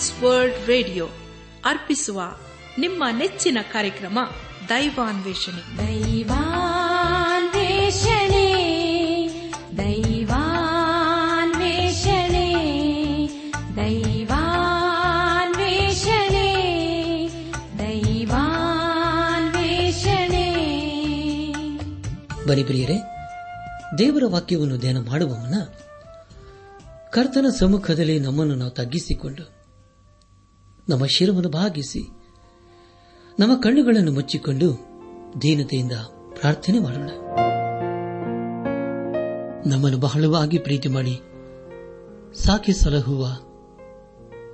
Trans World radio ಅರ್ಪಿಸುವ ನಿಮ್ಮ ನೆಚ್ಚಿನ ಕಾರ್ಯಕ್ರಮ ದೈವಾನ್ವೇಷಣೆ. ದೈವಾನ್ವೇಷಣೆ ದೈವಾನ್ವೇಷಣೆ ದೈವಾನ್ವೇಷಣೆ ದೈವಾನ್ವೇಷಣೆ. ಬನಿ ಪ್ರಿಯರೇ ದೇವರ ವಾಕ್ಯವನ್ನು ಧ್ಯಾನ ಮಾಡುವವನ ಕರ್ತನ ಸಮ್ಮುಖದಲ್ಲಿ ನಮ್ಮನ್ನು ನಾವು ತಗ್ಗಿಸಿಕೊಂಡು ನಮ್ಮ ಶಿರವನ್ನು ಭಾಗಿಸಿ ನಮ್ಮ ಕಣ್ಣುಗಳನ್ನು ಮುಚ್ಚಿಕೊಂಡು ದೀನತೆಯಿಂದ ಪ್ರಾರ್ಥನೆ ಮಾಡೋಣ. ನಮ್ಮನ್ನು ಬಹಳವಾಗಿ ಪ್ರೀತಿ ಮಾಡಿ, ಸಾಕಿ ಸಲಹುವ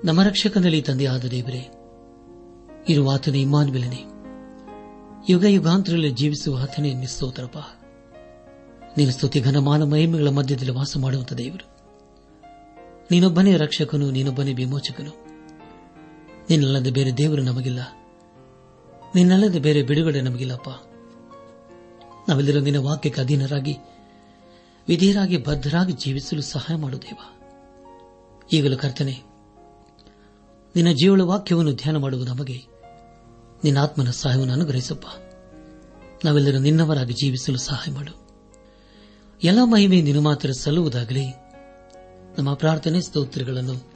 ನಮ್ಮ ರಕ್ಷಕನಲ್ಲಿ ತಂದೆಯಾದ ದೇವರೇ ಇರುವ ಆತನೇ ಇಮ್ಮಾನುವೆಲನೆ. ಯುಗ ಯುಗಾಂತರಲ್ಲಿ ಜೀವಿಸುವ ಆತನೇ ನಿಸ್ತೋತ್ರಪ್ಪ ನಿನ್ನ ಸ್ತುತಿ ಘನಮಾನ ಮಹಿಮೆಗಳ ಮಧ್ಯದಲ್ಲಿ ವಾಸ ಮಾಡುವಂತ ದೇವರು. ನೀನೊಬ್ಬನೇ ರಕ್ಷಕನು, ನೀನೊಬ್ಬನೇ ವಿಮೋಚಕನು. ನಿನ್ನಲ್ಲದೆ ಬೇರೆ ದೇವರು ನಮಗಿಲ್ಲ. ನಿನ್ನಲ್ಲದೆ ಬೇರೆ ಬಿಡುಗಡೆ ನಮಗಿಲ್ಲಪ್ಪ. ನಾವೆಲ್ಲರೂ ನಿನ್ನ ವಾಕ್ಯಕ್ಕೆ ಅಧೀನರಾಗಿ, ವಿಧಿಯರಾಗಿ, ಬದ್ಧರಾಗಿ ಜೀವಿಸಲು ಸಹಾಯ ಮಾಡು ದೇವ. ಈಗಲೂ ಕರ್ತನೆ, ನಿನ್ನ ಜೀವಳ ವಾಕ್ಯವನ್ನು ಧ್ಯಾನ ಮಾಡುವ ನಮಗೆ, ನಿನ್ನ ಆತ್ಮನ ಸಹಾಯವನ್ನು ಅನುಗ್ರಹಿಸಪ್ಪ. ನಾವೆಲ್ಲರೂ ನಿನ್ನವರಾಗಿ ಜೀವಿಸಲು ಸಹಾಯ ಮಾಡು. ಎಲ್ಲ ಮಹಿಮೆ ನಿನ್ನ ಮಾತ್ರ ಸಲ್ಲುವುದಾಗಲಿ, ನಮ್ಮ ಪ್ರಾರ್ಥನೆ ಸ್ತೋತ್ರಗಳನ್ನು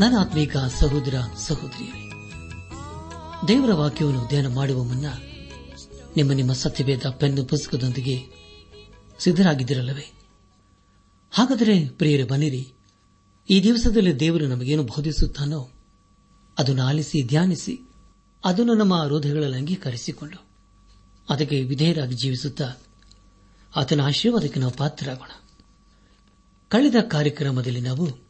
ನನ್ನ ಆತ್ಮೀಕ ಸಹೋದರ ಸಹೋದರಿಯರೇ, ದೇವರ ವಾಕ್ಯವನ್ನು ಧ್ಯಾನ ಮಾಡುವ ಮುನ್ನ ನಿಮ್ಮ ನಿಮ್ಮ ಸತ್ಯವೇದ ಪೆನ್ನು ಪುಸ್ತಕದೊಂದಿಗೆ ಸಿದ್ದರಾಗಿದ್ದಿರಲ್ಲವೇ ಹಾಗಾದರೆ ಪ್ರಿಯರೇ, ಬನ್ನಿರಿ. ಈ ದಿವಸದಲ್ಲಿ ದೇವರು ನಮಗೇನು ಬೋಧಿಸುತ್ತಾನೋ ಅದನ್ನು ಆಲಿಸಿ, ಧ್ಯಾನಿಸಿ, ಅದನ್ನು ನಮ್ಮ ಹೃದಯಗಳಲ್ಲಿ ಅಂಗೀಕರಿಸಿಕೊಂಡು ಅದಕ್ಕೆ ವಿಧೇಯರಾಗಿ ಜೀವಿಸುತ್ತಾ ಆತನ ಆಶೀರ್ವಾದಕ್ಕೆ ನಾವು ಪಾತ್ರರಾಗೋಣ. ಕಳೆದ ಕಾರ್ಯಕ್ರಮದಲ್ಲಿ ನಾವು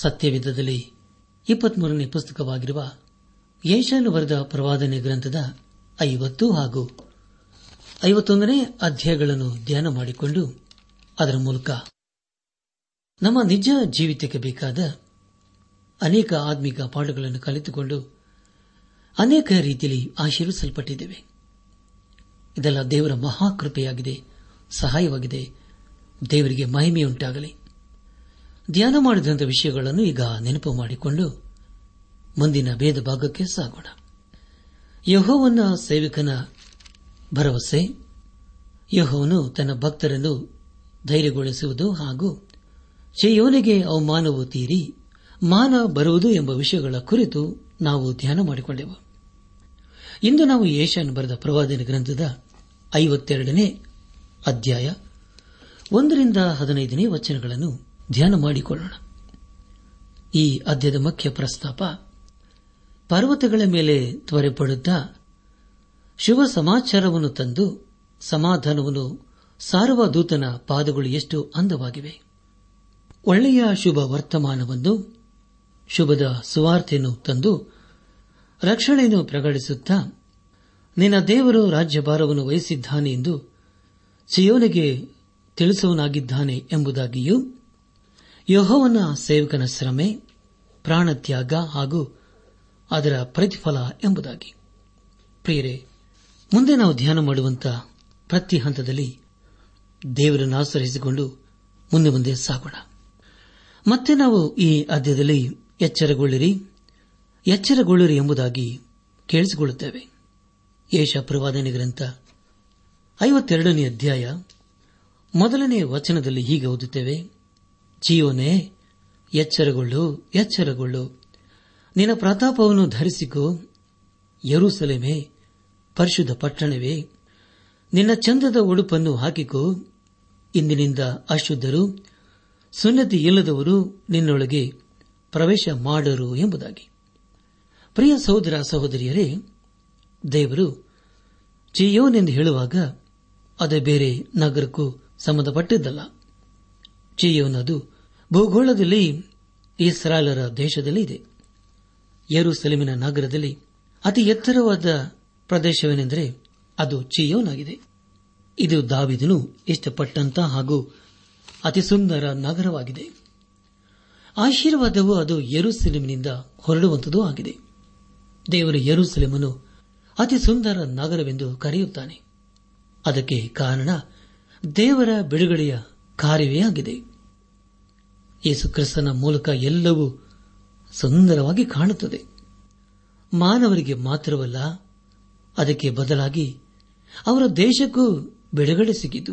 ಸತ್ಯವಿಧದಲ್ಲಿ ಇಪ್ಪತ್ಮೂರನೇ ಪುಸ್ತಕವಾಗಿರುವ ಯೇಷಾನು ಬರೆದ ಪ್ರವಾದನೆ ಗ್ರಂಥದ ಐವತ್ತು ಹಾಗೂ ಐವತ್ತೊಂದನೇ ಅಧ್ಯಾಯಗಳನ್ನು ಧ್ಯಾನ ಮಾಡಿಕೊಂಡು ಅದರ ಮೂಲಕ ನಮ್ಮ ನಿಜ ಜೀವಿತಕ್ಕೆ ಬೇಕಾದ ಅನೇಕ ಆತ್ಮಿಕ ಪಾಠಗಳನ್ನು ಕಲಿತುಕೊಂಡು ಅನೇಕ ರೀತಿಯಲ್ಲಿ ಆಶೀರ್ವಿಸಲ್ಪಟ್ಟಿದ್ದೇವೆ. ಇದೆಲ್ಲ ದೇವರ ಮಹಾಕೃಪೆಯಾಗಿದೆ, ಸಹಾಯವಾಗಿದೆ. ದೇವರಿಗೆ ಮಹಿಮೆಯುಂಟಾಗಲಿ. ಧ್ಯಾನ ಮಾಡಿದಂಥ ವಿಷಯಗಳನ್ನು ಈಗ ನೆನಪು ಮಾಡಿಕೊಂಡು ಮುಂದಿನ ಭೇದ ಭಾಗಕ್ಕೆ ಸಾಗೋಣ. ಯಹೋವನ ಸೇವಕನ ಭರವಸೆ, ಯಹೋವನು ತನ್ನ ಭಕ್ತರನ್ನು ಧೈರ್ಯಗೊಳಿಸುವುದು ಹಾಗೂ ಶೆಯೋನಿಗೆ ಅವಮಾನವು ತೀರಿ, ಮಾನ ಬರುವುದು ಎಂಬ ವಿಷಯಗಳ ಕುರಿತು ನಾವು ಧ್ಯಾನ ಮಾಡಿಕೊಂಡೆವು. ಇಂದು ನಾವು ಏಷ್ಯಾನ್ ಬರೆದ ಪ್ರವಾದನ ಗ್ರಂಥದ ಐವತ್ತೆರಡನೇ ಅಧ್ಯಾಯ ಒಂದರಿಂದ ಹದಿನೈದನೇ ವಚನಗಳನ್ನು ಧ್ಯಾನ ಮಾಡಿಕೊಳ್ಳೋಣ. ಈ ಅಧ್ಯದ ಮುಖ್ಯ ಪ್ರಸ್ತಾಪ, ಪರ್ವತಗಳ ಮೇಲೆ ತ್ವರೆಪಡುತ್ತಾ ಶುಭ ಸಮಾಚಾರವನ್ನು ತಂದು ಸಮಾಧಾನವನ್ನು ಸಾರುವ ದೂತನ ಪಾದಗಳು ಎಷ್ಟು ಅಂದವಾಗಿವೆ. ಒಳ್ಳೆಯ ಶುಭ ವರ್ತಮಾನವನ್ನು, ಶುಭದ ಸುವಾರ್ತೆಯನ್ನು ತಂದು ರಕ್ಷಣೆಯನ್ನು ಪ್ರಕಟಿಸುತ್ತಾ ನಿನ್ನ ದೇವರು ರಾಜ್ಯಭಾರವನ್ನು ವಹಿಸಿದ್ದಾನೆ ಎಂದು ಸಿಯೋನಿಗೆ ತಿಳಿಸುವನಾಗಿದ್ದಾನೆ ಎಂಬುದಾಗಿಯೂ ಯಹೋವನ ಸೇವಕನ ಶ್ರಮೆ, ಪ್ರಾಣತ್ಯಾಗ ಹಾಗೂ ಅದರ ಪ್ರತಿಫಲ ಎಂಬುದಾಗಿ. ಪ್ರಿಯರೇ, ಮುಂದೆ ನಾವು ಧ್ಯಾನ ಮಾಡುವಂತಹ ಪ್ರತಿ ಹಂತದಲ್ಲಿ ದೇವರನ್ನು ಆಶ್ರಯಿಸಿಕೊಂಡು ಮುಂದೆ ಮುಂದೆ ಸಾಗೋಣ. ಮತ್ತೆ ನಾವು ಈ ಅಧ್ಯದಲ್ಲಿ ಎಚ್ಚರಗೊಳ್ಳಿರಿ. ಎಚ್ಚರಗೊಳ್ಳಿರಿ ಎಂಬುದಾಗಿ ಕೇಳಿಸಿಕೊಳ್ಳುತ್ತೇವೆ. ಏಷ ಪ್ರವಾದನೆ ಗ್ರಂಥ ಐವತ್ತೆರಡನೇ ಅಧ್ಯಾಯ ಮೊದಲನೇ ವಚನದಲ್ಲಿ ಹೀಗೆ ಓದುತ್ತೇವೆ. ಜೀವನೇ ಎಚ್ಚರಗೊಳ್ಳು ಎಚ್ಚರಗೊಳ್ಳು. ನಿನ್ನ ಪ್ರತಾಪವನ್ನು ಧರಿಸಿಕೋ, ಯರುಸಲೇಮೆ, ಪರಿಶುದ್ಧ ಪಟ್ಟಣವೇ. ನಿನ್ನ ಚಂದದ ಉಡುಪನ್ನು ಹಾಕಿಕೋ. ಇಂದಿನಿಂದ ಅಶುದ್ಧರು ಸುನ್ನತಿ ಇಲ್ಲದವರು ನಿನ್ನೊಳಗೆ ಪ್ರವೇಶ ಮಾಡರು ಎಂಬುದಾಗಿ. ಪ್ರಿಯ ಸಹೋದರ ಸಹೋದರಿಯರೇ, ದೇವರು ಜಿಯೋನೆಂದು ಹೇಳುವಾಗ ಅದೇ ಬೇರೆ ನಗರಕ್ಕೂ ಸಂಬಂಧಪಟ್ಟಿದ್ದಲ್ಲ. ಚಿಯೋನ್ ಅದು ಭೂಗೋಳದಲ್ಲಿ ಇಸ್ರಾಲರ ದೇಶದಲ್ಲಿ ಇದೆ. ಯರುಸಲಿಮಿನ ನಗರದಲ್ಲಿ ಅತಿ ಎತ್ತರವಾದ ಪ್ರದೇಶವೇನೆಂದರೆ ಅದು ಚಿಯೋನಾಗಿದೆ ಇದು ದಾವಿದನು ಇಷ್ಟಪಟ್ಟಂತ ಹಾಗೂ ಅತಿ ಸುಂದರ ನಗರವಾಗಿದೆ. ಆಶೀರ್ವಾದವು ಅದು ಯರುಸೆಲೆಮಿನಿಂದ ಹೊರಡುವಂತದೂ ಆಗಿದೆ. ದೇವರು ಯರುಸೆಲೆಮನು ಅತಿ ಸುಂದರ ನಗರವೆಂದು ಕರೆಯುತ್ತಾನೆ. ಅದಕ್ಕೆ ಕಾರಣ ದೇವರ ಬಿಡುಗಡೆಯ ಕಾರ್ಯವೇ ಆಗಿದೆ. ಯೇಸು ಕ್ರಿಸ್ತನ ಮೂಲಕ ಎಲ್ಲವೂ ಸುಂದರವಾಗಿ ಕಾಣುತ್ತದೆ. ಮಾನವರಿಗೆ ಮಾತ್ರವಲ್ಲ, ಅದಕ್ಕೆ ಬದಲಾಗಿ ಅವರ ದೇಶಕ್ಕೂ ಬಿಡುಗಡೆ ಸಿಕ್ಕಿತು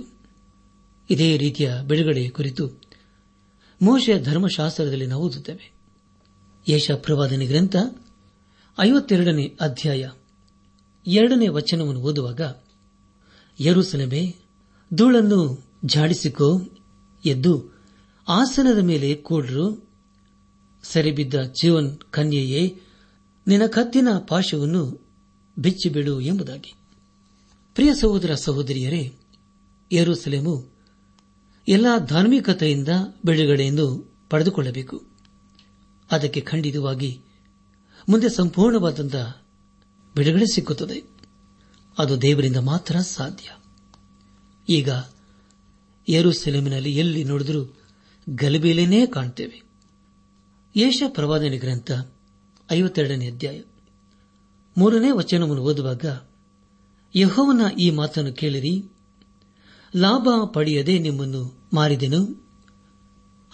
ಇದೇ ರೀತಿಯ ಬಿಡುಗಡೆಯ ಕುರಿತು ಮೋಶೆಯ ಧರ್ಮಶಾಸ್ತ್ರದಲ್ಲಿ ನಾವು ಓದುತ್ತೇವೆ. ಯಶ ಪ್ರವಾದನೆ ಗ್ರಂಥ ಐವತ್ತೆರಡನೇ ಅಧ್ಯಾಯ ಎರಡನೇ ವಚನವನ್ನು ಓದುವಾಗ, ಯರುಸಲಮೆ ಧೂಳನ್ನು ಜಾಡಿಸಿಕೋ ಎದ್ದು ಆಸನದ ಮೇಲೆ ಕೂಡರು. ಸರಿಬಿದ್ದ ಜೀವನ್ ಕನ್ಯೆಯೇ, ನಿನ್ನ ಕತ್ತಿನ ಪಾಶವನ್ನು ಬಿಚ್ಚಿಬಿಡು ಎಂಬುದಾಗಿ. ಪ್ರಿಯ ಸಹೋದರ ಸಹೋದರಿಯರೇ, ಯರುಸಲೇಮು ಎಲ್ಲ ಧಾರ್ಮಿಕತೆಯಿಂದ ಬಿಡುಗಡೆಯನ್ನು ಪಡೆದುಕೊಳ್ಳಬೇಕು. ಅದಕ್ಕೆ ಖಂಡಿತವಾಗಿ ಮುಂದೆ ಸಂಪೂರ್ಣವಾದಂತಹ ಬಿಡುಗಡೆ ಸಿಕ್ಕುತ್ತದೆ. ಅದು ದೇವರಿಂದ ಮಾತ್ರ ಸಾಧ್ಯ. ಈಗ ಯರುಸೆಲೆಮಿನಲ್ಲಿ ಎಲ್ಲಿ ನೋಡಿದರೂ ಗಲಭೆಯಲ್ಲೇನೇ ಕಾಣ್ತೇವೆ. ಯೇಷ ಪ್ರವಾದನೆ ಗ್ರಂಥ ಐವತ್ತೆರಡನೇ ಅಧ್ಯಾಯ. ಮೂರನೇ ವಚನವನ್ನು ಓದುವಾಗ ಯಹೋವನ ಈ ಮಾತನ್ನು ಕೇಳಿರಿ. ಲಾಭ ಪಡೆಯದೆ ನಿಮ್ಮನ್ನು ಮಾರಿದೆನು,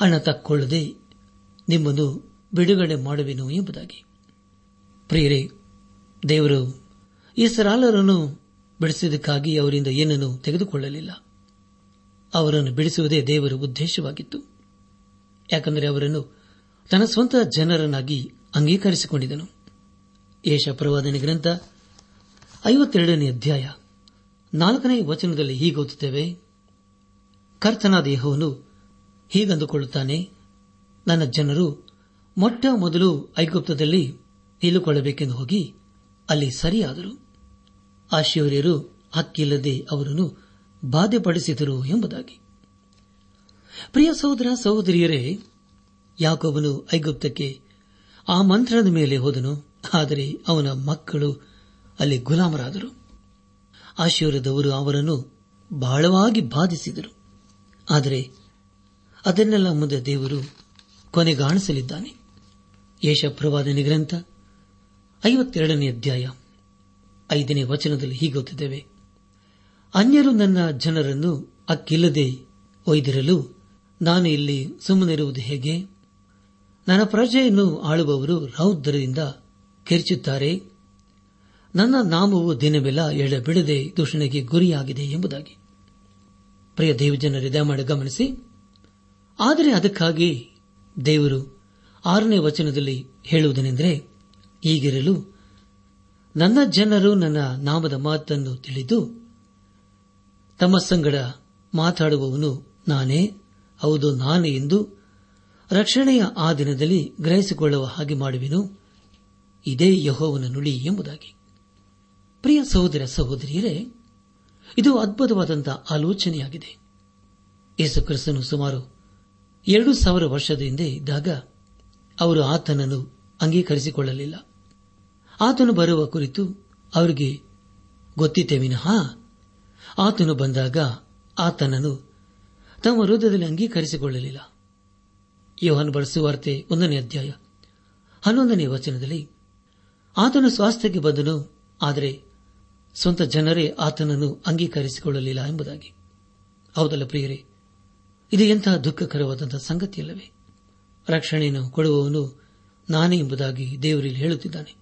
ಹಣ ತಕ್ಕೊಳ್ಳದೆ ನಿಮ್ಮನ್ನು ಬಿಡುಗಡೆ ಮಾಡುವೆನು ಎಂಬುದಾಗಿ. ಪ್ರಿಯರೇ, ದೇವರು ಈ ಸರಾಲರನ್ನು ಬಿಡಿಸಿದ್ದಕ್ಕಾಗಿ ಅವರಿಂದ ಏನನ್ನೂ ತೆಗೆದುಕೊಳ್ಳಲಿಲ್ಲ. ಅವರನ್ನು ಬಿಡಿಸುವುದೇ ದೇವರ ಉದ್ದೇಶವಾಗಿತ್ತು. ಯಾಕೆಂದರೆ ಅವರನ್ನು ತನ್ನ ಸ್ವಂತ ಜನರನ್ನಾಗಿ ಅಂಗೀಕರಿಸಿಕೊಂಡಿದನು ಏಷ ಪ್ರವಾದನೆ ಗ್ರಂಥ ಐವತ್ತೆರಡನೇ ಅಧ್ಯಾಯ ನಾಲ್ಕನೇ ವಚನದಲ್ಲಿ ಹೀಗೋದುತ್ತೇವೆ ಕರ್ತನ ದೇಹವನ್ನು ಹೀಗಂದುಕೊಳ್ಳುತ್ತಾನೆ, ನನ್ನ ಜನರು ಮೊಟ್ಟ ಮೊದಲು ಐಗುಪ್ತದಲ್ಲಿ ನಿಲ್ಲುಕೊಳ್ಳಬೇಕೆಂದು ಹೋಗಿ ಅಲ್ಲಿ ಸರಿಯಾದರು. ಆಶೀರ್ಯರು ಹಕ್ಕಿಲ್ಲದೆ ಅವರನ್ನು ಬಾಧೆಪಡಿಸಿದರು ಎಂಬುದಾಗಿ. ಪ್ರಿಯ ಸಹೋದರ, ಸಹೋದರಿಯರೇ ಯಾಕೊಬ್ಬನು ಐಗುಪ್ತಕ್ಕೆ ಆ ಮಂತ್ರದ ಮೇಲೆ ಹೋದನು. ಆದರೆ ಅವನ ಮಕ್ಕಳು ಅಲ್ಲಿ ಗುಲಾಮರಾದರು. ಆಶೀರ್ವದವರು ಅವರನ್ನು ಬಹಳವಾಗಿ ಬಾಧಿಸಿದರು. ಆದರೆ ಅದನ್ನೆಲ್ಲ ಮುಂದೆ ದೇವರು ಕೊನೆಗಾಣಿಸಲಿದ್ದಾನೆ. ಯಶಪ್ರವಾದನೆ ಪ್ರವಾದನೆ ಗ್ರಂಥ ಐವತ್ತೆರಡನೇ ಅಧ್ಯಾಯ ಐದನೇ ವಚನದಲ್ಲಿ ಹೀಗೊತ್ತಿದ್ದೇವೆ ಅನ್ಯರು ನನ್ನ ಜನರನ್ನು ಅಕ್ಕಿಲ್ಲದೆ ಒಯ್ದಿರಲು ನಾನು ಇಲ್ಲಿ ಸುಮ್ಮನಿರುವುದು ಹೇಗೆ? ನನ್ನ ಪ್ರಜೆಯನ್ನು ಆಳುವವರು ರೌದ್ರದಿಂದ ಕೆರ್ಚುತ್ತಾರೆ ನನ್ನ ನಾಮವು ದಿನವೆಲ್ಲ ಎಳೆಬಿಡದೆ ದೂಷಣೆಗೆ ಗುರಿಯಾಗಿದೆ ಎಂಬುದಾಗಿ. ಪ್ರಿಯ ದೇವಜನರ ಮಾಡಿ ಗಮನಿಸಿ. ಆದರೆ ಅದಕ್ಕಾಗಿ ದೇವರು ಆರನೇ ವಚನದಲ್ಲಿ ಹೇಳುವುದೇನೆಂದರೆ, ಈಗಿರಲು ನನ್ನ ಜನರು ನನ್ನ ನಾಮದ ಮಾತನ್ನು ತಿಳಿದು ತಮ್ಮ ಸಂಗಡ ಮಾತಾಡುವವನು ನಾನೇ? ಹೌದು, ನಾನೇ ಎಂದು ರಕ್ಷಣೆಯ ಆ ದಿನದಲ್ಲಿ ಗ್ರಹಿಸಿಕೊಳ್ಳುವ ಹಾಗೆ ಮಾಡುವೆನು. ಇದೇ ಯಹೋವನ ನುಡಿ ಎಂಬುದಾಗಿ. ಪ್ರಿಯ ಸಹೋದರ ಸಹೋದರಿಯರೇ, ಇದು ಅದ್ಭುತವಾದಂತಹ ಆಲೋಚನೆಯಾಗಿದೆ. ಯೇಸು ಕ್ರಿಸ್ತನು ಸುಮಾರು ಎರಡು ಸಾವಿರ ವರ್ಷದ ಹಿಂದೆ ಇದ್ದಾಗ ಅವರು ಆತನನ್ನು ಅಂಗೀಕರಿಸಿಕೊಳ್ಳಲಿಲ್ಲ. ಆತನು ಬರುವ ಕುರಿತು ಅವರಿಗೆ ಗೊತ್ತಿತ್ತೆ ವಿನಃ ಆತನು ಬಂದಾಗ ಆತನನ್ನು ತಮ್ಮ ಹೃದಯದಲ್ಲಿ ಅಂಗೀಕರಿಸಿಕೊಳ್ಳಲಿಲ್ಲ. ಯೋಹನ್ ಬಳಸುವಾರ್ತೆ ಒಂದನೇ ಅಧ್ಯಾಯ ಹನ್ನೊಂದನೇ ವಚನದಲ್ಲಿ ಆತನು ಸ್ವಾಸ್ಥ್ಯಕ್ಕೆ ಬಂದನು, ಆದರೆ ಸ್ವಂತ ಜನರೇ ಆತನನ್ನು ಅಂಗೀಕರಿಸಿಕೊಳ್ಳಲಿಲ್ಲ ಎಂಬುದಾಗಿ. ಹೌದಲ್ಲ ಪ್ರಿಯರೇ, ಇದು ಎಂತಹ ದುಃಖಕರವಾದಂತಹ ಸಂಗತಿಯಲ್ಲವೇ? ರಕ್ಷಣೆಯನ್ನು ಕೊಡುವವನು ನಾನೇ ಎಂಬುದಾಗಿ ದೇವರಲ್ಲಿ ಹೇಳುತ್ತಿದ್ದಾನೆ.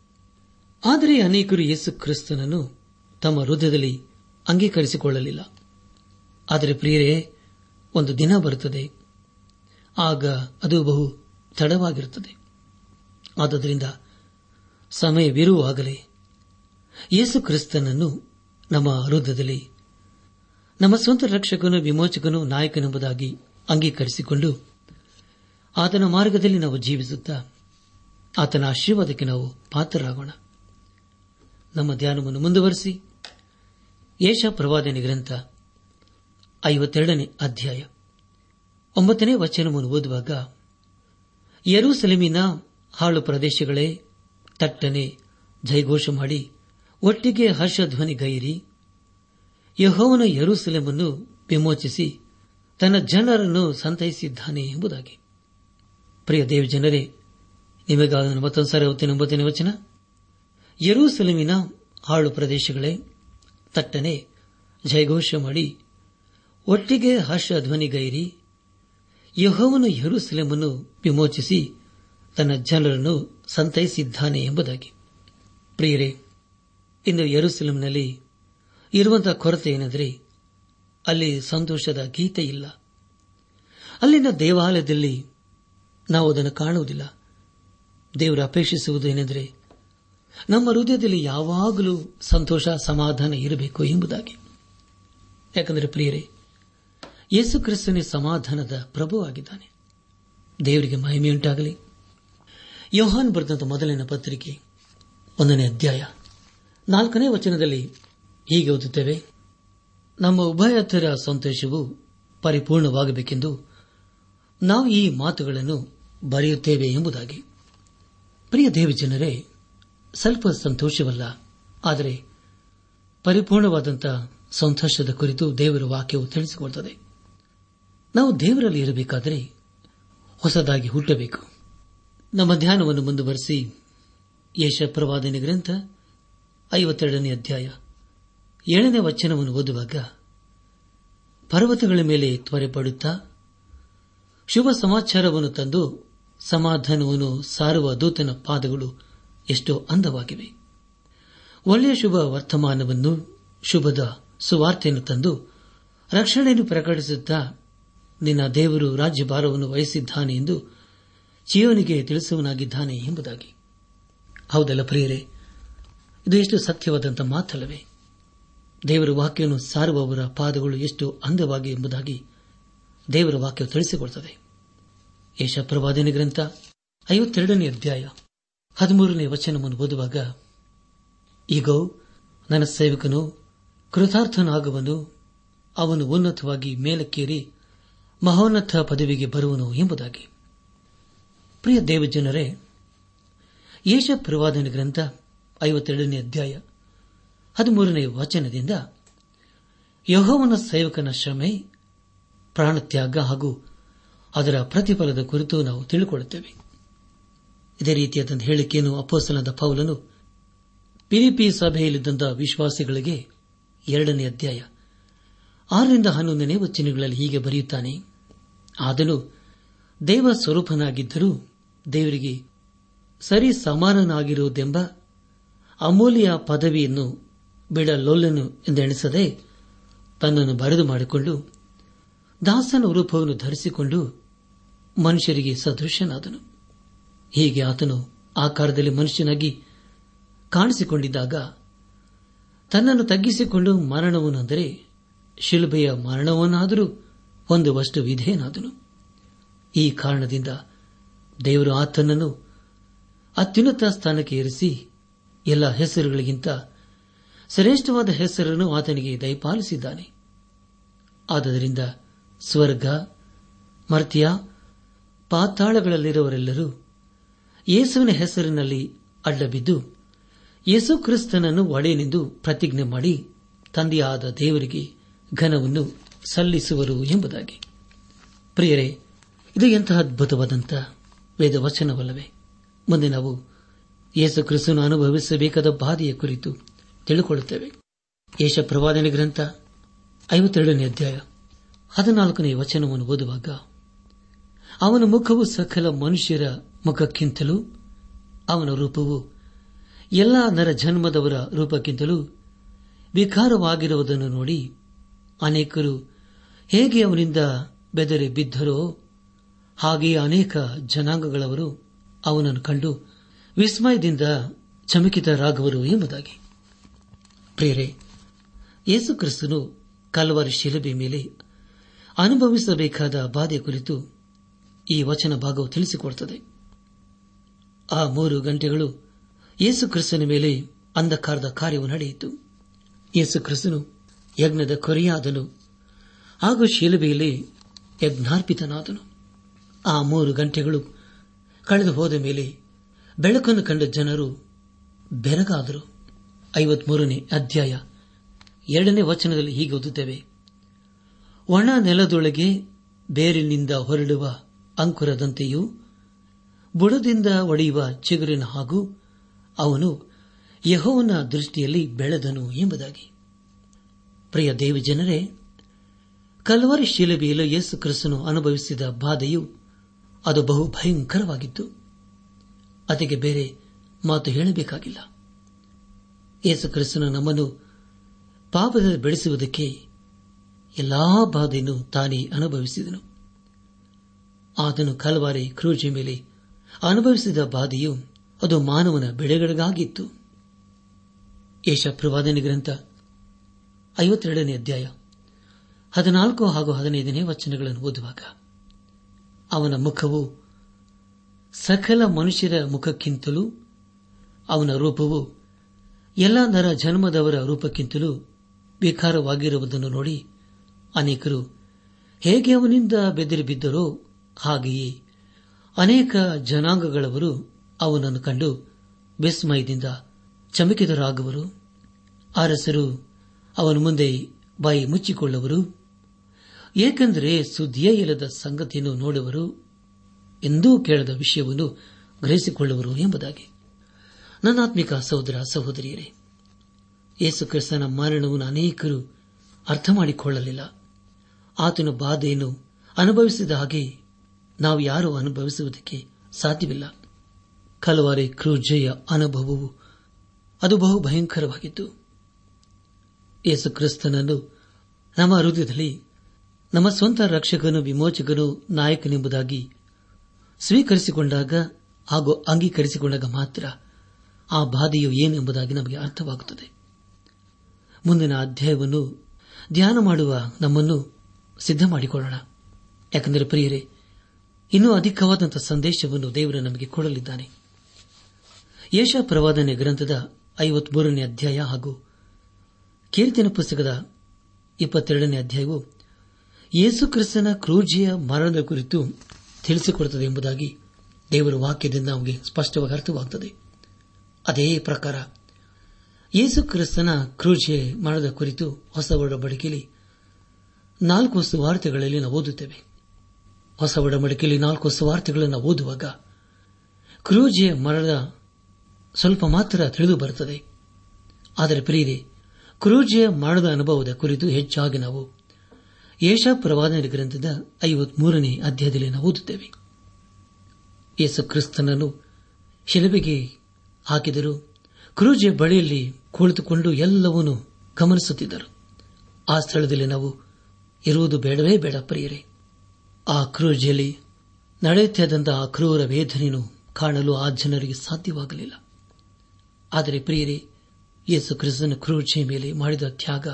ಆದರೆ ಅನೇಕರು ಯೇಸು ಕ್ರಿಸ್ತನನ್ನು ತಮ್ಮ ಹೃದಯದಲ್ಲಿ ಅಂಗೀಕರಿಸಿಕೊಳ್ಳಲಿಲ್ಲ. ಆದರೆ ಪ್ರಿಯರೇ, ಒಂದು ದಿನ ಬರುತ್ತದೆ. ಆಗ ಅದು ಬಹು ತಡವಾಗಿರುತ್ತದೆ. ಆದ್ದರಿಂದ ಸಮಯವಿರುವಾಗಲೇ ಯೇಸು ಕ್ರಿಸ್ತನನ್ನು ನಮ್ಮ ಹೃದಯದಲ್ಲಿ, ನಮ್ಮ ಸ್ವಂತ ರಕ್ಷಕನು ವಿಮೋಚಕನು ನಾಯಕನೆಂಬುದಾಗಿ ಅಂಗೀಕರಿಸಿಕೊಂಡು ಆತನ ಮಾರ್ಗದಲ್ಲಿ ನಾವು ಜೀವಿಸುತ್ತಾ ಆತನ ಆಶೀರ್ವಾದಕ್ಕೆ ನಾವು ಪಾತ್ರರಾಗೋಣ. ನಮ್ಮ ಧ್ಯಾನವನ್ನು ಮುಂದುವರೆಸಿ. ಯೇಷ ಪ್ರವಾದನೆ ಗ್ರಂಥ, ಐವತ್ತೆರಡನೇ ಅಧ್ಯಾಯ. ಒಂಬತ್ತನೇ ವಚನವನ್ನು ಓದುವಾಗ, ಯರೂಸೆಲೆಮಿನ ಹಾಳು ಪ್ರದೇಶಗಳೇ, ತಟ್ಟನೆ ಜೈಘೋಷ ಮಾಡಿ, ಒಟ್ಟಿಗೆ ಹರ್ಷಧ್ವನಿ ಗೈರಿ, ಯಹೋವನ ಯರೂಸೆಲೆಮನ್ನು ವಿಮೋಚಿಸಿ, ತನ್ನ ಜನರನ್ನು ಸಂತೈಸಿದ್ದಾನೆ ಎಂಬುದಾಗಿ. ಪ್ರಿಯ ದೇವ ಜನರೇ ನಿಮಗಾದ ಮತ್ತೊಂದು ಸಾರಿ ಒಂಬತ್ತನೇ ವಚನ. ಯರೂಸೆಲೆಮಿನ ಹಾಳು ಪ್ರದೇಶಗಳೇ ತಟ್ಟನೆ ಜಯಘೋಷ ಮಾಡಿ, ಒಟ್ಟಿಗೆ ಹರ್ಷ ಧ್ವನಿಗೈರಿ, ಯಹೋವನು ಯರುಸಲೆಮನ್ನು ವಿಮೋಚಿಸಿ ತನ್ನ ಜನರನ್ನು ಸಂತೈಸಿದ್ದಾನೆ ಎಂಬುದಾಗಿ. ಪ್ರಿಯರೇ, ಇಂದು ಯರುಸಲೆಂನಲ್ಲಿ ಇರುವಂತಹ ಕೊರತೆ ಏನೆಂದರೆ, ಅಲ್ಲಿ ಸಂತೋಷದ ಗೀತೆ ಇಲ್ಲ. ಅಲ್ಲಿನ ದೇವಾಲಯದಲ್ಲಿ ನಾವು ಅದನ್ನು ಕಾಣುವುದಿಲ್ಲ. ದೇವರು ಅಪೇಕ್ಷಿಸುವುದು ಏನೆಂದರೆ ನಮ್ಮ ಹೃದಯದಲ್ಲಿ ಯಾವಾಗಲೂ ಸಂತೋಷ, ಸಮಾಧಾನ ಇರಬೇಕು ಎಂಬುದಾಗಿ. ಯಾಕಂದರೆ ಪ್ರಿಯರೇ, ಯೇಸು ಕ್ರಿಸ್ತನೇ ಸಮಾಧಾನದ ಪ್ರಭುವಾಗಿದ್ದಾನೆ. ದೇವರಿಗೆ ಮಹಿಮೆಯುಂಟಾಗಲಿ ಯೋಹಾನ್ ಬರೆದಂತ ಮೊದಲಿನ ಪತ್ರಿಕೆ ಒಂದನೇ ಅಧ್ಯಾಯ ನಾಲ್ಕನೇ ವಚನದಲ್ಲಿ ಹೀಗೆ ಓದುತ್ತೇವೆ, ನಮ್ಮ ಉಭಯತರ ಸಂತೋಷವು ಪರಿಪೂರ್ಣವಾಗಬೇಕೆಂದು ನಾವು ಈ ಮಾತುಗಳನ್ನು ಬರೆಯುತ್ತೇವೆ ಎಂಬುದಾಗಿ. ಪ್ರಿಯ ದೇವಜನರೇ ಸ್ವಲ್ಪ ಸಂತೋಷವಲ್ಲ, ಆದರೆ ಪರಿಪೂರ್ಣವಾದಂತಹ ಸಂತೋಷದ ಕುರಿತು ದೇವರ ವಾಕ್ಯವು ತಿಳಿಸಿಕೊಡುತ್ತದೆ. ನಾವು ದೇವರಲ್ಲಿ ಇರಬೇಕಾದರೆ ಹೊಸದಾಗಿ ಹುಟ್ಟಬೇಕು. ನಮ್ಮ ಧ್ಯಾನವನ್ನು ಮುಂದುವರೆಸಿ ಯಶಪ್ರವಾದನೆ ಗ್ರಂಥ ಐವತ್ತೆರಡನೇ ಅಧ್ಯಾಯ ಏಳನೇ ವಚನವನ್ನು ಓದುವಾಗ ಪರ್ವತಗಳ ಮೇಲೆ ತ್ವರೆಪಡುತ್ತಾ ಶುಭ ಸಮಾಚಾರವನ್ನು ತಂದು ಸಮಾಧಾನವನ್ನು ಸಾರುವ ದೂತನ ಪಾದಗಳು ಎಷ್ಟೋ ಅಂದವಾಗಿವೆ. ಒಳ್ಳೆಯ ಶುಭ ವರ್ತಮಾನವನ್ನು, ಶುಭದ ಸುವಾರ್ತೆಯನ್ನು ತಂದು ರಕ್ಷಣೆಯನ್ನು ಪ್ರಕಟಿಸುತ್ತಾ ನಿನ್ನ ದೇವರು ರಾಜ್ಯಭಾರವನ್ನು ವಹಿಸಿದ್ದಾನೆ ಎಂದು ಜೀವನಿಗೆ ತಿಳಿಸುವನಾಗಿದ್ದಾನೆ ಎಂಬುದಾಗಿ. ಹೌದಲ್ಲ ಪ್ರಿಯರೇ, ಇದು ಎಷ್ಟು ಸತ್ಯವಾದಂಥ ಮಾತಲ್ಲವೇ? ದೇವರ ವಾಕ್ಯವನ್ನು ಸಾರುವವರ ಪಾದಗಳು ಎಷ್ಟು ಅಂದವಾಗಿ ಎಂಬುದಾಗಿ ದೇವರ ವಾಕ್ಯ ತಿಳಿಸಿಕೊಡುತ್ತದೆ ಯಶ ಪ್ರವಾದನೆ ಗ್ರಂಥ ಐವತ್ತೆರಡನೇ ಅಧ್ಯಾಯ. ಹದಿಮೂರನೇ ವಚನವನ್ನು ಓದುವಾಗ, ಈಗೋ, ನನ್ನ ಸೇವಕನು, ಕೃತಾರ್ಥನಾಗುವನು, ಅವನು ಉನ್ನತವಾಗಿ ಮೇಲಕ್ಕೇರಿ ಮಹೋನ್ನತ ಪದವಿಗೆ ಬರುವನು ಎಂಬುದಾಗಿ. ಪ್ರಿಯ ದೇವಜನರೇ ಯೇಷ ಪ್ರವಾದನ ಗ್ರಂಥ ಐವತ್ತೆರಡನೇ ಅಧ್ಯಾಯ ಹದಿಮೂರನೇ ವಚನದಿಂದ, ಯಹೋವನ ಸೇವಕನ ಶ್ರಮೆ ಪ್ರಾಣತ್ಯಾಗ ಹಾಗೂ ಅದರ ಪ್ರತಿಫಲದ ಕುರಿತು ನಾವು ತಿಳಿದುಕೊಳ್ಳುತ್ತೇವೆ ಇದೇ ರೀತಿಯಾದ ಹೇಳಿಕೆಯನ್ನು ಅಪ್ಪೋಸಲದ ಪೌಲನು ಪಿಲಿಪಿ ಸಭೆಯಲ್ಲಿದ್ದಂಥ ವಿಶ್ವಾಸಿಗಳಿಗೆ ಎರಡನೇ ಅಧ್ಯಾಯ ಆರರಿಂದ ಹನ್ನೊಂದನೇ ವಚನಗಳಲ್ಲಿ ಹೀಗೆ ಬರೆಯುತ್ತಾನೆ ಆದನು ದೇವ ಸ್ವರೂಪನಾಗಿದ್ದರೂ ದೇವರಿಗೆ ಸರಿ ಸಮಾನನಾಗಿರುವುದೆಂಬ ಅಮೂಲ್ಯ ಪದವಿಯನ್ನು ಬಿಡಲೊಲ್ಲನು ಎಂದೆಣಿಸದೆ ತನ್ನನ್ನು ಬರೆದು ಮಾಡಿಕೊಂಡು ದಾಸನ ರೂಪವನ್ನು ಧರಿಸಿಕೊಂಡು ಮನುಷ್ಯರಿಗೆ ಸದೃಶನಾದನು. ಹೀಗೆ ಆತನು ಆಕಾರದಲ್ಲಿ ಮನುಷ್ಯನಾಗಿ ಕಾಣಿಸಿಕೊಂಡಿದ್ದಾಗ ತನ್ನನ್ನು ತಗ್ಗಿಸಿಕೊಂಡು ಮರಣವನ್ನೆಂದರೆ ಶಿಲ್ಬೆಯ ಮರಣವನ್ನಾದರೂ ಹೊಂದುವಷ್ಟು ವಿಧೇಯನಾದನು. ಈ ಕಾರಣದಿಂದ ದೇವರು ಆತನನ್ನು ಅತ್ಯುನ್ನತ ಸ್ಥಾನಕ್ಕೆ ಏರಿಸಿ ಎಲ್ಲ ಹೆಸರುಗಳಿಗಿಂತ ಶ್ರೇಷ್ಠವಾದ ಹೆಸರನ್ನು ಆತನಿಗೆ ದಯಪಾಲಿಸಿದ್ದಾನೆ. ಆದ್ದರಿಂದ ಸ್ವರ್ಗ, ಮರ್ತ್ಯ ಪಾತಾಳಗಳಲ್ಲಿರುವರೆಲ್ಲರೂ ಯೇಸುವಿನ ಹೆಸರಿನಲ್ಲಿ ಅಡ್ಡಬಿದ್ದು ಯೇಸು ಕ್ರಿಸ್ತನನ್ನು ಒಡೆಯನೆಂದು ಪ್ರತಿಜ್ಞೆ ಮಾಡಿ ತಂದೆಯಾದ ದೇವರಿಗೆ ಘನವನ್ನು ಸಲ್ಲಿಸುವರು ಎಂಬುದಾಗಿ. ಪ್ರಿಯರೇ, ಇದು ಎಂತಹ ಅದ್ಭುತವಾದಂಥ ವೇದ ವಚನವಲ್ಲವೇ ಮುಂದೆ ನಾವು ಯೇಸು ಕ್ರಿಸ್ತನು ಅನುಭವಿಸಬೇಕಾದ ಬಾಧೆಯ ಕುರಿತು ತಿಳಿದುಕೊಳ್ಳುತ್ತೇವೆ ಯೇಷ ಪ್ರವಾದನೆ ಗ್ರಂಥ ಐವತ್ತೆರಡನೇ ಅಧ್ಯಾಯ ಹದಿನಾಲ್ಕನೇ ವಚನವನ್ನು ಓದುವಾಗ, ಅವನ ಮುಖವು ಸಕಲ ಮನುಷ್ಯರ ಮುಖಕ್ಕಿಂತಲೂ ಅವನ ರೂಪವು ಎಲ್ಲ ನರ ಜನ್ಮದವರ ರೂಪಕ್ಕಿಂತಲೂ ವಿಕಾರವಾಗಿರುವುದನ್ನು ನೋಡಿ ಅನೇಕರು ಹೇಗೆ ಅವನಿಂದ ಬೆದರಿ ಬಿದ್ದರೋ ಹಾಗೆಯೇ ಅನೇಕ ಜನಾಂಗಗಳವರು ಅವನನ್ನು ಕಂಡು ವಿಸ್ಮಯದಿಂದ ಚಮಕಿತರಾಗುವರು ಎಂಬುದಾಗಿ. ಪ್ರೇರೆ, ಯೇಸು ಕ್ರಿಸ್ತನು ಕಲ್ವಾರಿ ಶಿಲುಬೆ ಮೇಲೆ ಅನುಭವಿಸಬೇಕಾದ ಬಾಧೆ ಕುರಿತು ಈ ವಚನ ಭಾಗವು ತಿಳಿಸಿಕೊಡುತ್ತದೆ. ಆ ಮೂರು ಗಂಟೆಗಳು ಯೇಸು ಕ್ರಿಸ್ತನ ಮೇಲೆ ಅಂಧಕಾರದ ಕಾರ್ಯವು ನಡೆಯಿತು. ಯೇಸು ಕ್ರಿಸ್ತನು ಯಜ್ಞದ ಕೊರೆಯಾದನು. ಹಾಗೂ ಶಿಲುಬೆಯಲ್ಲಿ ಯಜ್ಞಾರ್ಪಿತನಾದನು. ಆ ಮೂರು ಗಂಟೆಗಳು ಕಳೆದು ಹೋದ ಮೇಲೆ ಬೆಳಕನ್ನು ಕಂಡ ಜನರು ಬೆರಗಾದರು. ಐವತ್ಮೂರನೇ ಅಧ್ಯಾಯ ಎರಡನೇ ವಚನದಲ್ಲಿ ಹೀಗೆ ಓದುತ್ತೇವೆ. ಒಣ ನೆಲದೊಳಗೆ ಬೇರಿನಿಂದ ಹೊರಡುವ ಅಂಕುರದಂತೆಯೂ ಬುಡದಿಂದ ಒಡೆಯುವ ಚಿಗುರಿನ ಹಾಗೂ ಅವನು ಯಹೋವನ ದೃಷ್ಟಿಯಲ್ಲಿ ಬೆಳೆದನು ಎಂಬುದಾಗಿ. ಪ್ರಿಯ ದೇವಜನರೇ ಕಲ್ವರಿ ಶಿಲಬಿಯಲು ಯೇಸು ಕ್ರಿಸ್ತನು ಅನುಭವಿಸಿದ ಬಾಧೆಯು ಅದು ಬಹು ಭಯಂಕರವಾಗಿತ್ತು. ಅದಕ್ಕೆ ಬೇರೆ ಮಾತು ಹೇಳಬೇಕಾಗಿಲ್ಲ. ಯೇಸು ಕ್ರಿಸ್ತನು ನಮ್ಮನ್ನು ಪಾಪದ ಬೆಳೆಸುವುದಕ್ಕೆ ಎಲ್ಲಾ ಬಾಧೆಯನ್ನು ತಾನೇ ಅನುಭವಿಸಿದನು. ಆತನು ಕಲ್ವಾರಿ ಕ್ರೂಜಿ ಮೇಲೆ ಅನುಭವಿಸಿದ ಬಾಧೆಯು ಅದು ಮಾನವನ ಬೆಳೆಗಳಿಗಾಗಿತ್ತು. ಯಶಪ್ರವಾದನೆ ಗ್ರಂಥ ಐವತ್ತೆರಡನೇ ಅಧ್ಯಾಯ ಹದಿನಾಲ್ಕು ಹಾಗೂ ಹದಿನೈದನೇ ವಚನಗಳನ್ನು ಓದುವಾಗ, ಅವನ ಮುಖವು ಸಕಲ ಮನುಷ್ಯರ ಮುಖಕ್ಕಿಂತಲೂ, ಅವನ ರೂಪವು ಎಲ್ಲ ನರ ಜನ್ಮದವರ ರೂಪಕ್ಕಿಂತಲೂ ವಿಕಾರವಾಗಿರುವುದನ್ನು ನೋಡಿ ಅನೇಕರು ಹೇಗೆ ಅವನಿಂದ ಬೆದರಿ ಬಿದ್ದರೋ ಹಾಗೆಯೇ ಅನೇಕ ಜನಾಂಗಗಳವರು ಅವನನ್ನು ಕಂಡು ವಿಸ್ಮಯದಿಂದ ಚಮಕಿತರಾಗುವರು. ಅರಸರು ಅವನ ಮುಂದೆ ಬಾಯಿ ಮುಚ್ಚಿಕೊಳ್ಳುವರು. ಏಕೆಂದರೆ ಸುದ್ದಿಯೇ ಇಲ್ಲದ ಸಂಗತಿಯನ್ನು ನೋಡುವರು. ಎಂದೂ ಕೇಳದ ವಿಷಯವನ್ನು ಗ್ರಹಿಸಿಕೊಳ್ಳುವರು ಎಂಬುದಾಗಿ. ನನ್ನಾತ್ಮಿಕ ಸಹೋದರ ಸಹೋದರಿಯರೇ, ಯೇಸು ಕ್ರಿಸ್ತನ ಮರಣವನ್ನು ಅನೇಕರು ಅರ್ಥ ಮಾಡಿಕೊಳ್ಳಲಿಲ್ಲ ಆತನ ಬಾಧೆಯನ್ನು ಅನುಭವಿಸಿದ ಹಾಗೆ ನಾವು ಯಾರೂ ಅನುಭವಿಸುವುದಕ್ಕೆ ಸಾಧ್ಯವಿಲ್ಲ. ಕಲವಾರಿ ಕ್ರೂಜೆಯ ಅನುಭವವು ಅದು ಬಹು ಭಯಂಕರವಾಗಿತ್ತು. ಯೇಸು ಕ್ರಿಸ್ತನನ್ನು ನಮ್ಮ ಹೃದಯದಲ್ಲಿ ನಮ್ಮ ಸ್ವಂತ ರಕ್ಷಕನು ವಿಮೋಚಕನು ನಾಯಕನೆಂಬುದಾಗಿ ಸ್ವೀಕರಿಸಿಕೊಂಡಾಗ ಹಾಗೂ ಅಂಗೀಕರಿಸಿಕೊಂಡಾಗ ಮಾತ್ರ ಆ ಬಾಧೆಯು ಏನೆಂಬುದಾಗಿ ನಮಗೆ ಅರ್ಥವಾಗುತ್ತದೆ. ಮುಂದಿನ ಅಧ್ಯಾಯವನ್ನು ಧ್ಯಾನ ಮಾಡುವ ನಮ್ಮನ್ನು ಸಿದ್ಧ ಮಾಡಿಕೊಳ್ಳೋಣ ಯಾಕೆಂದರೆ ಪ್ರಿಯರೇ ಇನ್ನೂ ಅಧಿಕವಾದಂತಹ ಸಂದೇಶವನ್ನು ದೇವರು ನಮಗೆ ಕೊಡಲಿದ್ದಾನೆ. ಯೇಷ ಪ್ರವಾದನೆ ಗ್ರಂಥದ ಐವತ್ಮೂರನೇ ಅಧ್ಯಾಯ ಹಾಗೂ ಕೀರ್ತನ ಪುಸ್ತಕದ ಇಪ್ಪತ್ತೆರಡನೇ ಅಧ್ಯಾಯವು ಯೇಸು ಕ್ರಿಸ್ತನ ಕ್ರೂಜಿಯ ಮರಣದ ಕುರಿತು ತಿಳಿಸಿಕೊಡುತ್ತದೆ ಎಂಬುದಾಗಿ ದೇವರ ವಾಕ್ಯದಿಂದ ನಮಗೆ ಸ್ಪಷ್ಟವಾಗಿ ಅರ್ಥವಾಗುತ್ತದೆ ಅದೇ ಪ್ರಕಾರ ಯೇಸು ಕ್ರಿಸ್ತನ ಕ್ರೂಜಿಯ ಮರಣದ ಕುರಿತು ಹೊಸ ಒಡಬಡಿಕೆಯಲ್ಲಿ ನಾಲ್ಕು ಸುವಾರ್ತೆಗಳಲ್ಲಿ ನಾವು ಓದುತ್ತೇವೆ. ಹೊಸ ಒಡಂಬಡಿಕೆಯಲ್ಲಿ ನಾಲ್ಕು ಸ್ವಾರ್ಥಗಳನ್ನು ಓದುವಾಗ ಕ್ರೂಜೆ ಮರಣದ ಸ್ವಲ್ಪ ಮಾತ್ರ ತಿಳಿದು ಬರುತ್ತದೆ. ಆದರೆ ಪ್ರೀತಿ ಕ್ರೂಜೆಯ ಮರಣದ ಅನುಭವದ ಕುರಿತು ಹೆಚ್ಚಾಗಿ ನಾವು ಯೇಷಾ ಗ್ರಂಥದ ಐವತ್ಮೂರನೇ ಅಧ್ಯಾಯದಲ್ಲಿ ನಾವು ಓದುತ್ತೇವೆ. ಯೇಸು ಕ್ರಿಸ್ತನನ್ನು ಶಿಲುಬೆಗೆ ಹಾಕಿದರು ಕ್ರೂಜೆ ಬಳಿಯಲ್ಲಿ ಕುಳಿತುಕೊಂಡು ಎಲ್ಲವನ್ನೂ ಗಮನಿಸುತ್ತಿದ್ದರು. ಆ ಸ್ಥಳದಲ್ಲಿ ನಾವು ಇರುವುದು ಬೇಡವೇ ಬೇಡ ಪ್ರಿಯರೇ. ಆ ಕ್ರೂಜೆಯಲ್ಲಿ ನಡೆಯುತ್ತಿದ್ದಂತಹ ಕ್ರೂರ ವೇದನೆಯನ್ನು ಕಾಣಲು ಆ ಜನರಿಗೆ ಸಾಧ್ಯವಾಗಲಿಲ್ಲ. ಆದರೆ ಪ್ರಿಯರೇ, ಯೇಸು ಕ್ರಿಸ್ತನ ಕ್ರೂಜೆ ಮೇಲೆ ಮಾಡಿದ ತ್ಯಾಗ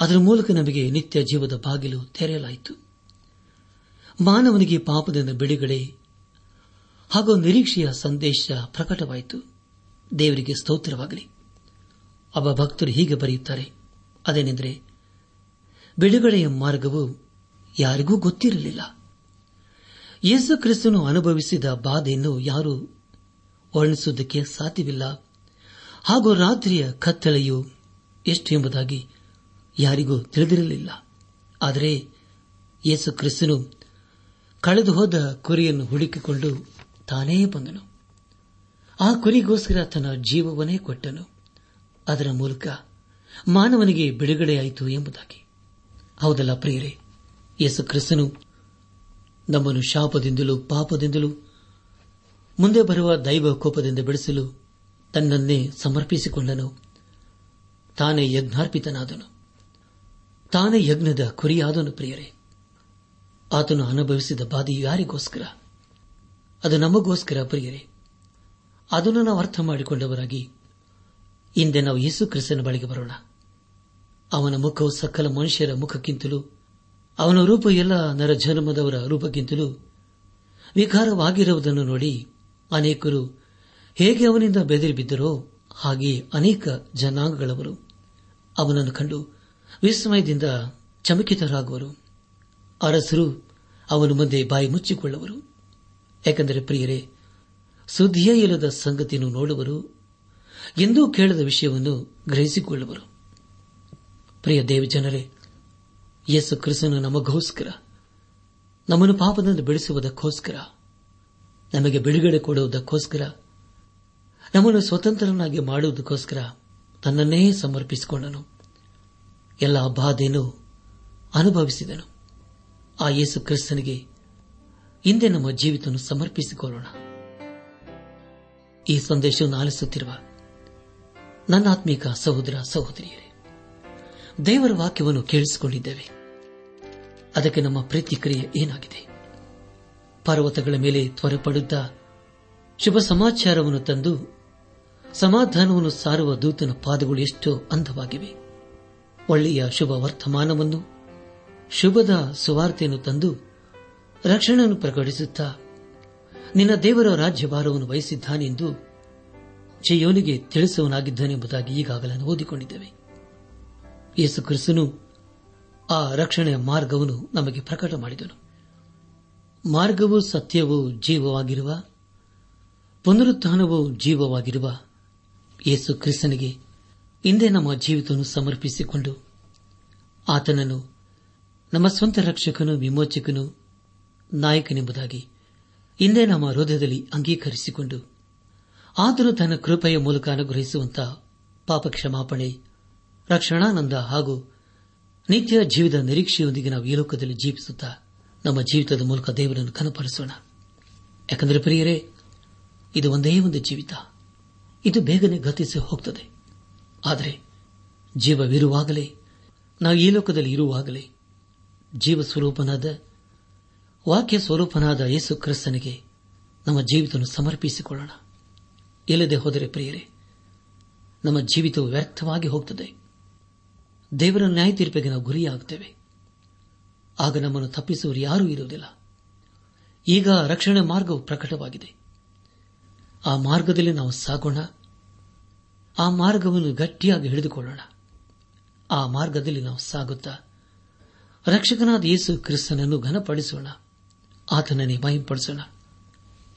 ಅದರ ಮೂಲಕ ನಮಗೆ ನಿತ್ಯ ಜೀವದ ಬಾಗಿಲು ತೆರೆಯಲಾಯಿತು. ಮಾನವನಿಗೆ ಪಾಪದಿಂದ ಬಿಡುಗಡೆ ಹಾಗೂ ನಿರೀಕ್ಷೆಯ ಸಂದೇಶ ಪ್ರಕಟವಾಯಿತು. ದೇವರಿಗೆ ಸ್ತೋತ್ರವಾಗಲಿ. ಒಬ್ಬ ಭಕ್ತರು ಹೀಗೆ ಬರೆಯುತ್ತಾರೆ, ಅದೇನೆಂದರೆ, ಬಿಡುಗಡೆಯ ಮಾರ್ಗವು ಯಾರಿಗೂ ಗೊತ್ತಿರಲಿಲ್ಲ. ಯೇಸು ಕ್ರಿಸ್ತನು ಅನುಭವಿಸಿದ ಬಾಧೆಯನ್ನು ಯಾರೂ ವರ್ಣಿಸುವುದಕ್ಕೆ ಸಾಧ್ಯವಿಲ್ಲ. ಹಾಗೂ ರಾತ್ರಿಯ ಕತ್ತಲೆಯು ಎಷ್ಟು ಎಂಬುದಾಗಿ ಯಾರಿಗೂ ತಿಳಿದಿರಲಿಲ್ಲ. ಆದರೆ ಯೇಸು ಕ್ರಿಸ್ತನು ಕಳೆದು ಹೋದ ಕುರಿಯನ್ನು ಹುಡುಕಿಕೊಂಡು ತಾನೇ ಬಂದನು. ಆ ಕುರಿಗೋಸ್ಕರ ತನ್ನ ಜೀವವನ್ನೇ ಕೊಟ್ಟನು. ಅದರ ಮೂಲಕ ಮಾನವನಿಗೆ ಬಿಡುಗಡೆಯಾಯಿತು ಎಂಬುದಾಗಿ. ಹೌದಲ್ಲ ಪ್ರಿಯರೇ? ಯೇಸು ಕ್ರಿಸ್ತನು ನಮ್ಮನ್ನು ಶಾಪದಿಂದಲೂ ಪಾಪದಿಂದಲೂ ಮುಂದೆ ಬರುವ ದೈವ ಕೋಪದಿಂದ ಬಿಡಿಸಲು ತನ್ನನ್ನೇ ಸಮರ್ಪಿಸಿಕೊಂಡನು. ತಾನೇ ಯಜ್ಞಾರ್ಪಿತನಾದನು. ತಾನೇ ಯಜ್ಞದ ಕುರಿಯಾದನು ಪ್ರಿಯರೇ. ಆತನು ಅನುಭವಿಸಿದ ಬಾಧಿ ಯಾರಿಗೋಸ್ಕರ? ಅದು ನಮಗೋಸ್ಕರ ಪ್ರಿಯರೇ. ಅದನ್ನು ನಾವು ಅರ್ಥ ಮಾಡಿಕೊಂಡವರಾಗಿ ಹಿಂದೆ ನಾವು ಯೇಸು ಕ್ರಿಸ್ತನ ಬಳಿಗೆ ಬರೋಣ. ಅವನ ಮುಖವು ಸಕಲ ಮನುಷ್ಯರ ಮುಖಕ್ಕಿಂತಲೂ ಅವನ ರೂಪ ಎಲ್ಲ ನರ ಜನ್ಮದವರ ರೂಪಕ್ಕಿಂತಲೂ ವಿಕಾರವಾಗಿರುವುದನ್ನು ನೋಡಿ ಅನೇಕರು ಹೇಗೆ ಅವನಿಂದ ಬೆದರಿ ಬಿದ್ದರೋ ಹಾಗೆಯೇ ಅನೇಕ ಜನಾಂಗಗಳವರು ಅವನನ್ನು ಕಂಡು ವಿಸ್ಮಯದಿಂದ ಚಮಕಿತರಾಗುವರು. ಅರಸರು ಅವನ ಮುಂದೆ ಬಾಯಿ ಮುಚ್ಚಿಕೊಳ್ಳುವರು. ಯಾಕೆಂದರೆ ಪ್ರಿಯರೇ, ಸುದ್ದಿಯೇ ಇಲ್ಲದ ಸಂಗತಿಯನ್ನು ನೋಡುವರು, ಎಂದೂ ಕೇಳದ ವಿಷಯವನ್ನು ಗ್ರಹಿಸಿಕೊಳ್ಳುವರು. ಪ್ರಿಯ ದೇವಜನರೇ ಯೇಸು ಕ್ರಿಸ್ತನು ನಮಗೋಸ್ಕರ, ನಮ್ಮನ್ನು ಪಾಪದಿಂದ ಬಿಡಿಸುವುದಕ್ಕೋಸ್ಕರ, ನಮಗೆ ಬಿಡುಗಡೆ ಕೊಡುವುದಕ್ಕೋಸ್ಕರ, ನಮ್ಮನ್ನು ಸ್ವತಂತ್ರನಾಗಿ ಮಾಡುವುದಕ್ಕೋಸ್ಕರ ತನ್ನನ್ನೇ ಸಮರ್ಪಿಸಿಕೊಂಡನು. ಎಲ್ಲ ಬಾಧೆಯನ್ನು ಅನುಭವಿಸಿದನು. ಆ ಯೇಸು ಕ್ರಿಸ್ತನಿಗೆ ಹಿಂದೆ ನಮ್ಮ ಜೀವಿತ ಸಮರ್ಪಿಸಿಕೊಳ್ಳೋಣ. ಈ ಸಂದೇಶವನ್ನು ಆಲಿಸುತ್ತಿರುವ ನನ್ನ ಆತ್ಮೀಕ ಸಹೋದರ ಸಹೋದರಿಯರೇ, ದೇವರ ವಾಕ್ಯವನ್ನು ಕೇಳಿಸಿಕೊಂಡಿದ್ದೇವೆ. ಅದಕ್ಕೆ ನಮ್ಮ ಪ್ರತಿಕ್ರಿಯೆ ಏನಾಗಿದೆ? ಪರ್ವತಗಳ ಮೇಲೆ ತ್ವರೆಪಡುತ್ತಾ ಶುಭ ಸಮಾಚಾರವನ್ನು ತಂದು ಸಮಾಧಾನವನ್ನು ಸಾರುವ ದೂತನ ಪಾದಗಳು ಎಷ್ಟೋ ಅಂದವಾಗಿವೆ. ಒಳ್ಳೆಯ ಶುಭ ವರ್ತಮಾನವನ್ನು, ಶುಭದ ಸುವಾರ್ತೆಯನ್ನು ತಂದು ರಕ್ಷಣೆಯನ್ನು ಪ್ರಕಟಿಸುತ್ತಾ ನಿನ್ನ ದೇವರ ರಾಜ್ಯಭಾರವನ್ನು ವಹಿಸಿದ್ದಾನೆಂದು ಚೆಯೋನಿಗೆ ತಿಳಿಸುವನಾಗಿದ್ದಾನೆಂಬುದಾಗಿ ಈಗಾಗಲೇ ಓದಿಕೊಂಡಿದ್ದೇವೆ. ಯೇಸು ಕ್ರಿಸ್ತನು ಆ ರಕ್ಷಣೆಯ ಮಾರ್ಗವನ್ನು ನಮಗೆ ಪ್ರಕಟ ಮಾಡಿದನು. ಮಾರ್ಗವು ಸತ್ಯವೂ ಜೀವವಾಗಿರುವ, ಪುನರುತ್ಥಾನವೂ ಜೀವವಾಗಿರುವ ಯೇಸು ಕ್ರಿಸ್ತನಿಗೆ ಹಿಂದೆ ನಮ್ಮ ಜೀವಿತವನ್ನು ಸಮರ್ಪಿಸಿಕೊಂಡು ಆತನನ್ನು ನಮ್ಮ ಸ್ವಂತ ರಕ್ಷಕನು ವಿಮೋಚಕನು ನಾಯಕನೆಂಬುದಾಗಿ ಇಂದೇ ನಮ್ಮ ಹೃದಯದಲ್ಲಿ ಅಂಗೀಕರಿಸಿಕೊಂಡು ಆದರೂ ತನ್ನ ಕೃಪೆಯ ಮೂಲಕ ಅನುಗ್ರಹಿಸುವಂತಹ ಪಾಪ ಕ್ಷಮಾಪಣೆ ರಕ್ಷಣಾನಂದ ಹಾಗೂ ನಿತ್ಯ ಜೀವಿತ ನಿರೀಕ್ಷೆಯೊಂದಿಗೆ ನಾವು ಈ ಲೋಕದಲ್ಲಿ ಜೀವಿಸುತ್ತಾ ನಮ್ಮ ಜೀವಿತದ ಮೂಲಕ ದೇವರನ್ನು ಕನಪರಿಸೋಣ ಯಾಕಂದರೆ ಪ್ರಿಯರೇ, ಇದು ಒಂದೇ ಒಂದು ಜೀವಿತ. ಇದು ಬೇಗನೆ ಗತಿಸಿ ಹೋಗ್ತದೆ. ಆದರೆ ಜೀವವಿರುವಾಗಲೇ, ನಾವು ಈ ಲೋಕದಲ್ಲಿ ಇರುವಾಗಲೇ ಜೀವ ಸ್ವರೂಪನಾದ, ವಾಕ್ಯ ಸ್ವರೂಪನಾದ ಯೇಸು ಕ್ರಿಸ್ತನಿಗೆ ನಮ್ಮ ಜೀವಿತ ಸಮರ್ಪಿಸಿಕೊಳ್ಳೋಣ. ಇಲ್ಲದೆ ಹೋದರೆ ಪ್ರಿಯರೇ, ನಮ್ಮ ಜೀವಿತವು ವ್ಯರ್ಥವಾಗಿ ಹೋಗುತ್ತದೆ ದೇವರ ನ್ಯಾಯ ತೀರ್ಪಿಗೆ ನಾವು ಗುರಿಯಾಗುತ್ತೇವೆ ಆಗ ನಮ್ಮನ್ನು ತಪ್ಪಿಸುವರು ಯಾರೂ ಇರುವುದಿಲ್ಲ. ಈಗ ರಕ್ಷಣೆ ಮಾರ್ಗವು ಪ್ರಕಟವಾಗಿದೆ. ಆ ಮಾರ್ಗದಲ್ಲಿ ನಾವು ಸಾಗೋಣ. ಆ ಮಾರ್ಗವನ್ನು ಗಟ್ಟಿಯಾಗಿ ಹಿಡಿದುಕೊಳ್ಳೋಣ. ಆ ಮಾರ್ಗದಲ್ಲಿ ನಾವು ಸಾಗುತ್ತಾ ರಕ್ಷಕನಾದ ಯೇಸು ಕ್ರಿಸ್ತನನ್ನು ಘನಪಡಿಸೋಣ. ಆತನನ್ನೇ ಮಹಿಂಪಡಿಸೋಣ.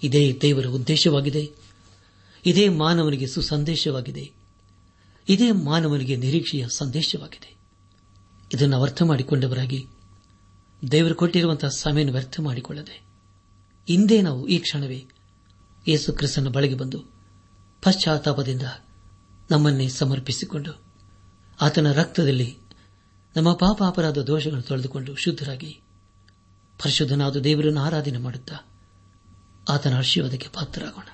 ಇದೇ ದೇವರ ಉದ್ದೇಶವಾಗಿದೆ. ಇದೇ ಮಾನವನಿಗೆ ಸುಸಂದೇಶವಾಗಿದೆ. ಇದೇ ಮಾನವನಿಗೆ ನಿರೀಕ್ಷೆಯ ಸಂದೇಶವಾಗಿದೆ. ಇದನ್ನು ಅರ್ಥ ಮಾಡಿಕೊಂಡವರಾಗಿ ದೇವರು ಕೊಟ್ಟಿರುವಂತಹ ಸಮಯವನ್ನು ವ್ಯರ್ಥ ಮಾಡಿಕೊಳ್ಳದೆ ಇಂದೇ ನಾವು ಈ ಕ್ಷಣವೇ ಯೇಸು ಕ್ರಿಸ್ತನ ಬಳಿಗೆ ಬಂದು ಪಶ್ಚಾತ್ತಾಪದಿಂದ ನಮ್ಮನ್ನೇ ಸಮರ್ಪಿಸಿಕೊಂಡು ಆತನ ರಕ್ತದಲ್ಲಿ ನಮ್ಮ ಪಾಪ ಅಪರಾಧ ದೋಷಗಳನ್ನು ತೊಳೆದುಕೊಂಡು ಶುದ್ಧರಾಗಿ ಪರಿಶುದ್ಧನಾದ ದೇವರನ್ನು ಆರಾಧನೆ ಮಾಡುತ್ತಾ ಆತನ ಆಶೀರ್ವಾದಕ್ಕೆ ಪಾತ್ರರಾಗೋಣ.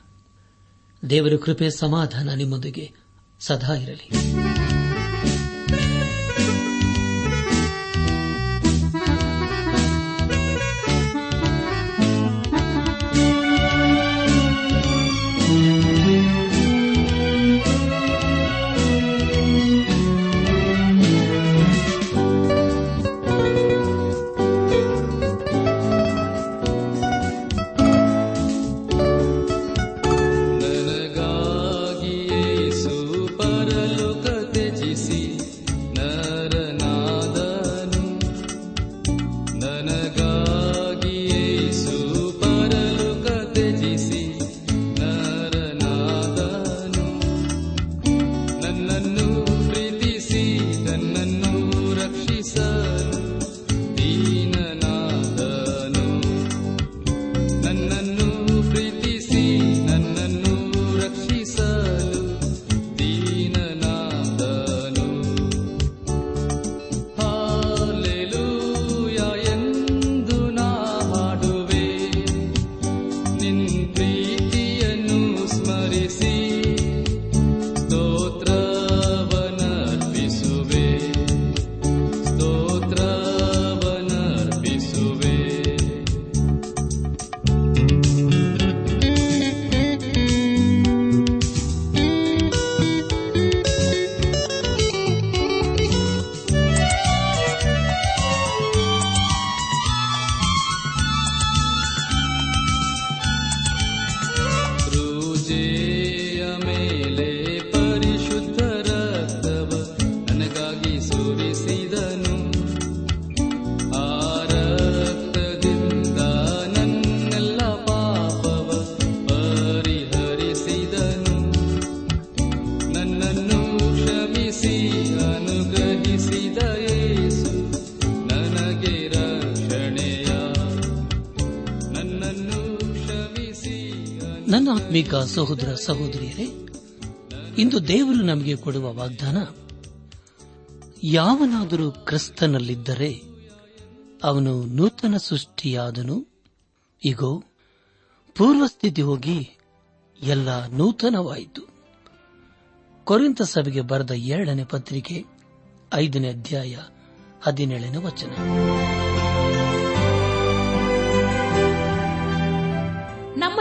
ದೇವರ ಕೃಪೆ ಸಮಾಧಾನ ನಿಮ್ಮೊಂದಿಗೆ ಸದಾ ಇರಲಿ. ಆತ್ಮಿಕ ಸಹೋದರ ಸಹೋದರಿಯರೇ, ಇಂದು ದೇವರು ನಮಗೆ ಕೊಡುವ ವಾಗ್ದಾನ, ಯಾವನಾದರೂ ಕ್ರಿಸ್ತನಲ್ಲಿದ್ದರೆ ಅವನು ನೂತನ ಸೃಷ್ಟಿಯಾದನು. ಈಗೋ ಪೂರ್ವಸ್ಥಿತಿ ಹೋಗಿ ಎಲ್ಲ ನೂತನವಾಯಿತು. ಕೊರಿಂತ ಸಭೆಗೆ ಬರೆದ ಎರಡನೇ ಪತ್ರಿಕೆ, ಐದನೇ ಅಧ್ಯಾಯ, ಹದಿನೇಳನೇ ವಚನ.